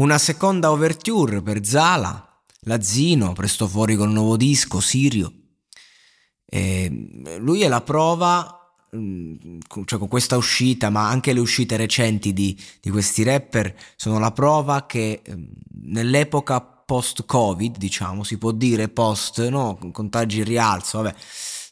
Una seconda overture per Zala. La Zino, presto fuori un nuovo disco, Sirio. E lui è la prova, mm, cioè con questa uscita, ma anche le uscite recenti di, di questi rapper, sono la prova che mm, nell'epoca post-Covid, diciamo, si può dire post, no? Contagi in rialzo, vabbè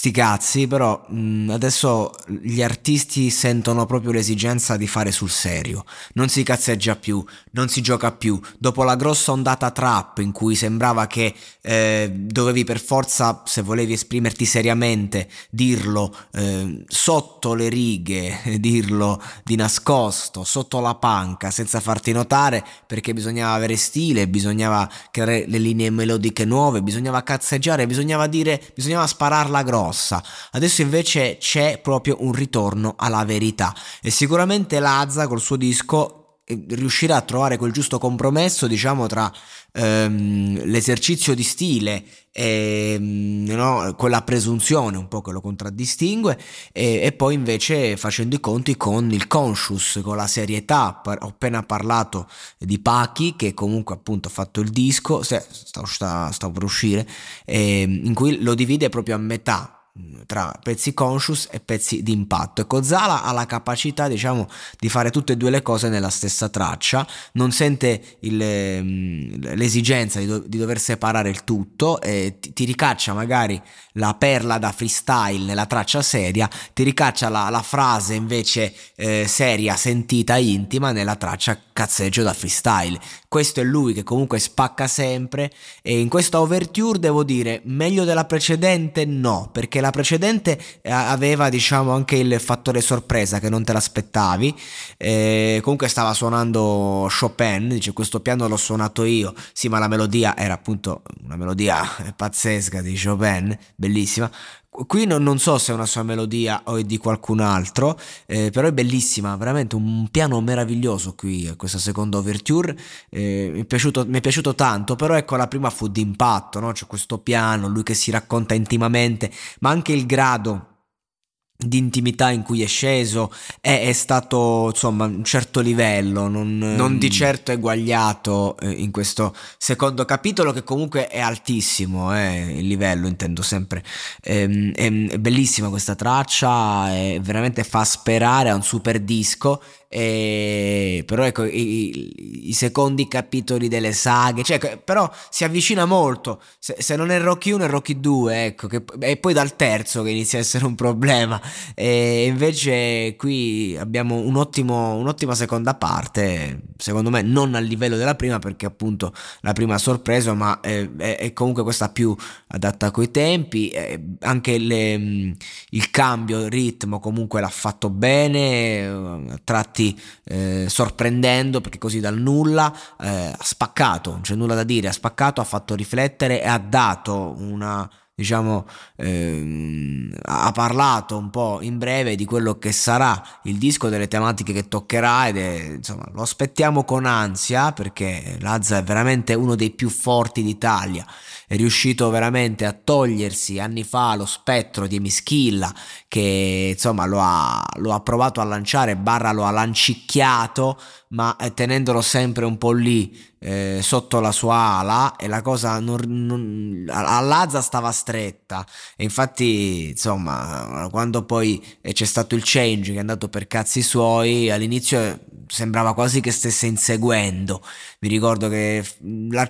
sti cazzi, però mh, adesso gli artisti sentono proprio l'esigenza di fare sul serio. Non si cazzeggia più, non si gioca più. Dopo la grossa ondata trap in cui sembrava che eh, dovevi per forza, se volevi esprimerti seriamente, dirlo eh, sotto le righe, dirlo di nascosto, sotto la panca, senza farti notare, perché bisognava avere stile, bisognava creare le linee melodiche nuove, bisognava cazzeggiare, bisognava dire, bisognava spararla grossa grossa. Adesso invece c'è proprio un ritorno alla verità e sicuramente Lazza col suo disco eh, riuscirà a trovare quel giusto compromesso, diciamo, tra ehm, l'esercizio di stile e mm, no, quella presunzione un po' che lo contraddistingue e, e, poi invece facendo i conti con il conscious, con la serietà. Ho appena parlato di Pachi che comunque appunto ha fatto il disco, sta, sta, sta per uscire, eh, in cui lo divide proprio a metà tra pezzi conscious e pezzi di impatto. Ecco, Zala ha la capacità, diciamo, di fare tutte e due le cose nella stessa traccia, non sente il, ehm, l'esigenza di, do, di, dover separare il tutto, e ti, ti, ricaccia magari la perla da freestyle nella traccia seria, ti ricaccia la, la frase invece eh, seria, sentita, intima nella traccia cazzeggio da freestyle. Questo è lui che comunque spacca sempre e in questa overture devo dire meglio della precedente no, perché la precedente eh, aveva diciamo anche il fattore sorpresa che non te l'aspettavi, eh, comunque stava suonando Chopin, dice questo piano l'ho suonato io, sì ma la melodia era appunto una melodia pazzesca di Chopin, bellissima, Qui non, non, so se è una sua melodia o è di qualcun altro, eh, però è bellissima, veramente un piano meraviglioso qui, questa seconda overture, eh, mi, è piaciuto, mi, è piaciuto, tanto, però ecco la prima fu d'impatto, no? c'è questo piano, lui che si racconta intimamente, ma anche il grado di intimità in cui è sceso è, è, stato insomma un certo livello non, non di certo eguagliato eh, in questo secondo capitolo che comunque è altissimo eh, il livello intendo sempre. Ehm, è, è, bellissima questa traccia veramente fa sperare a un super disco e, però ecco i, i, secondi capitoli delle saghe cioè, però si avvicina molto. Se, se, non è Rocky 1 è Rocky 2 ecco che, e poi dal terzo che inizia a essere un problema. E invece qui abbiamo un ottimo, un'ottima seconda parte secondo me non al livello della prima perché appunto la prima ha sorpreso ma è, è, è comunque questa più adatta coi tempi. Anche le, il cambio ritmo comunque l'ha fatto bene tratti infatti eh, sorprendendo perché così dal nulla eh, ha spaccato, non c'è nulla da dire, ha spaccato, ha fatto riflettere e ha dato una diciamo, ehm, ha parlato un po' in breve di quello che sarà il disco, delle tematiche che toccherà ed è, insomma, lo aspettiamo con ansia perché Lazza è veramente uno dei più forti d'Italia, è riuscito veramente a togliersi anni fa lo spettro di Emischilla che insomma lo ha, lo ha provato a lanciare, barra lo ha lancicchiato, ma eh, tenendolo sempre un po' lì eh, sotto la sua ala e la cosa non, non, a Lazza stava stretta. E infatti insomma quando poi c'è stato il change che è andato per cazzi suoi all'inizio sembrava quasi che stesse inseguendo. Mi ricordo che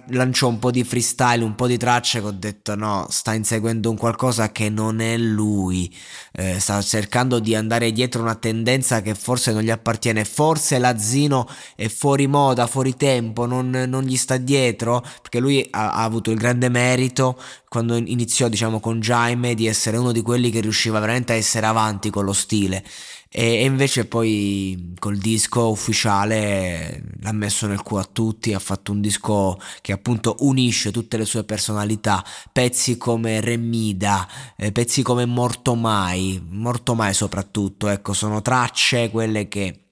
lanciò un po' di freestyle un po' di tracce che ho detto no sta inseguendo un qualcosa che non è lui eh, sta cercando di andare dietro una tendenza che forse non gli appartiene. Forse Lazzino è fuori moda fuori tempo non non gli sta dietro, perché lui ha, ha, avuto il grande merito quando iniziò diciamo con Jaime di essere uno di quelli che riusciva veramente a essere avanti con lo stile. E, e invece poi col disco ufficiale l'ha messo nel cuore a tutti, ha fatto un disco che appunto unisce tutte le sue personalità, pezzi come Remida, eh, pezzi come Morto Mai, Morto Mai soprattutto, ecco sono tracce quelle che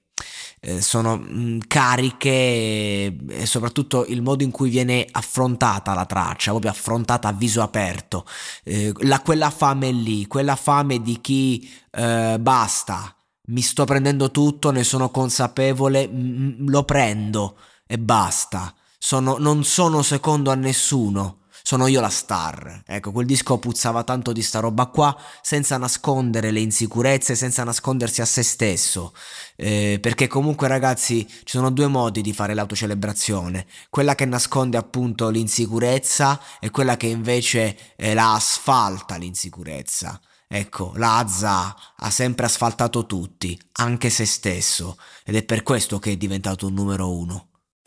eh, sono mh, mm, cariche e, e, soprattutto il modo in cui viene affrontata la traccia, proprio affrontata a viso aperto, eh, la, quella fame lì, quella fame di chi eh, basta, mi sto prendendo tutto, ne sono consapevole, m- lo prendo e basta. Sono, non sono secondo a nessuno sono io la star. Ecco, quel disco puzzava tanto di sta roba qua, senza nascondere le insicurezze, senza nascondersi a se stesso. Eh, perché comunque, ragazzi, ci sono due modi di fare l'autocelebrazione: quella che nasconde appunto l'insicurezza e quella che invece eh, la asfalta l'insicurezza. Ecco, Lazza ha sempre asfaltato tutti, anche se stesso, ed è per questo che è diventato un numero uno.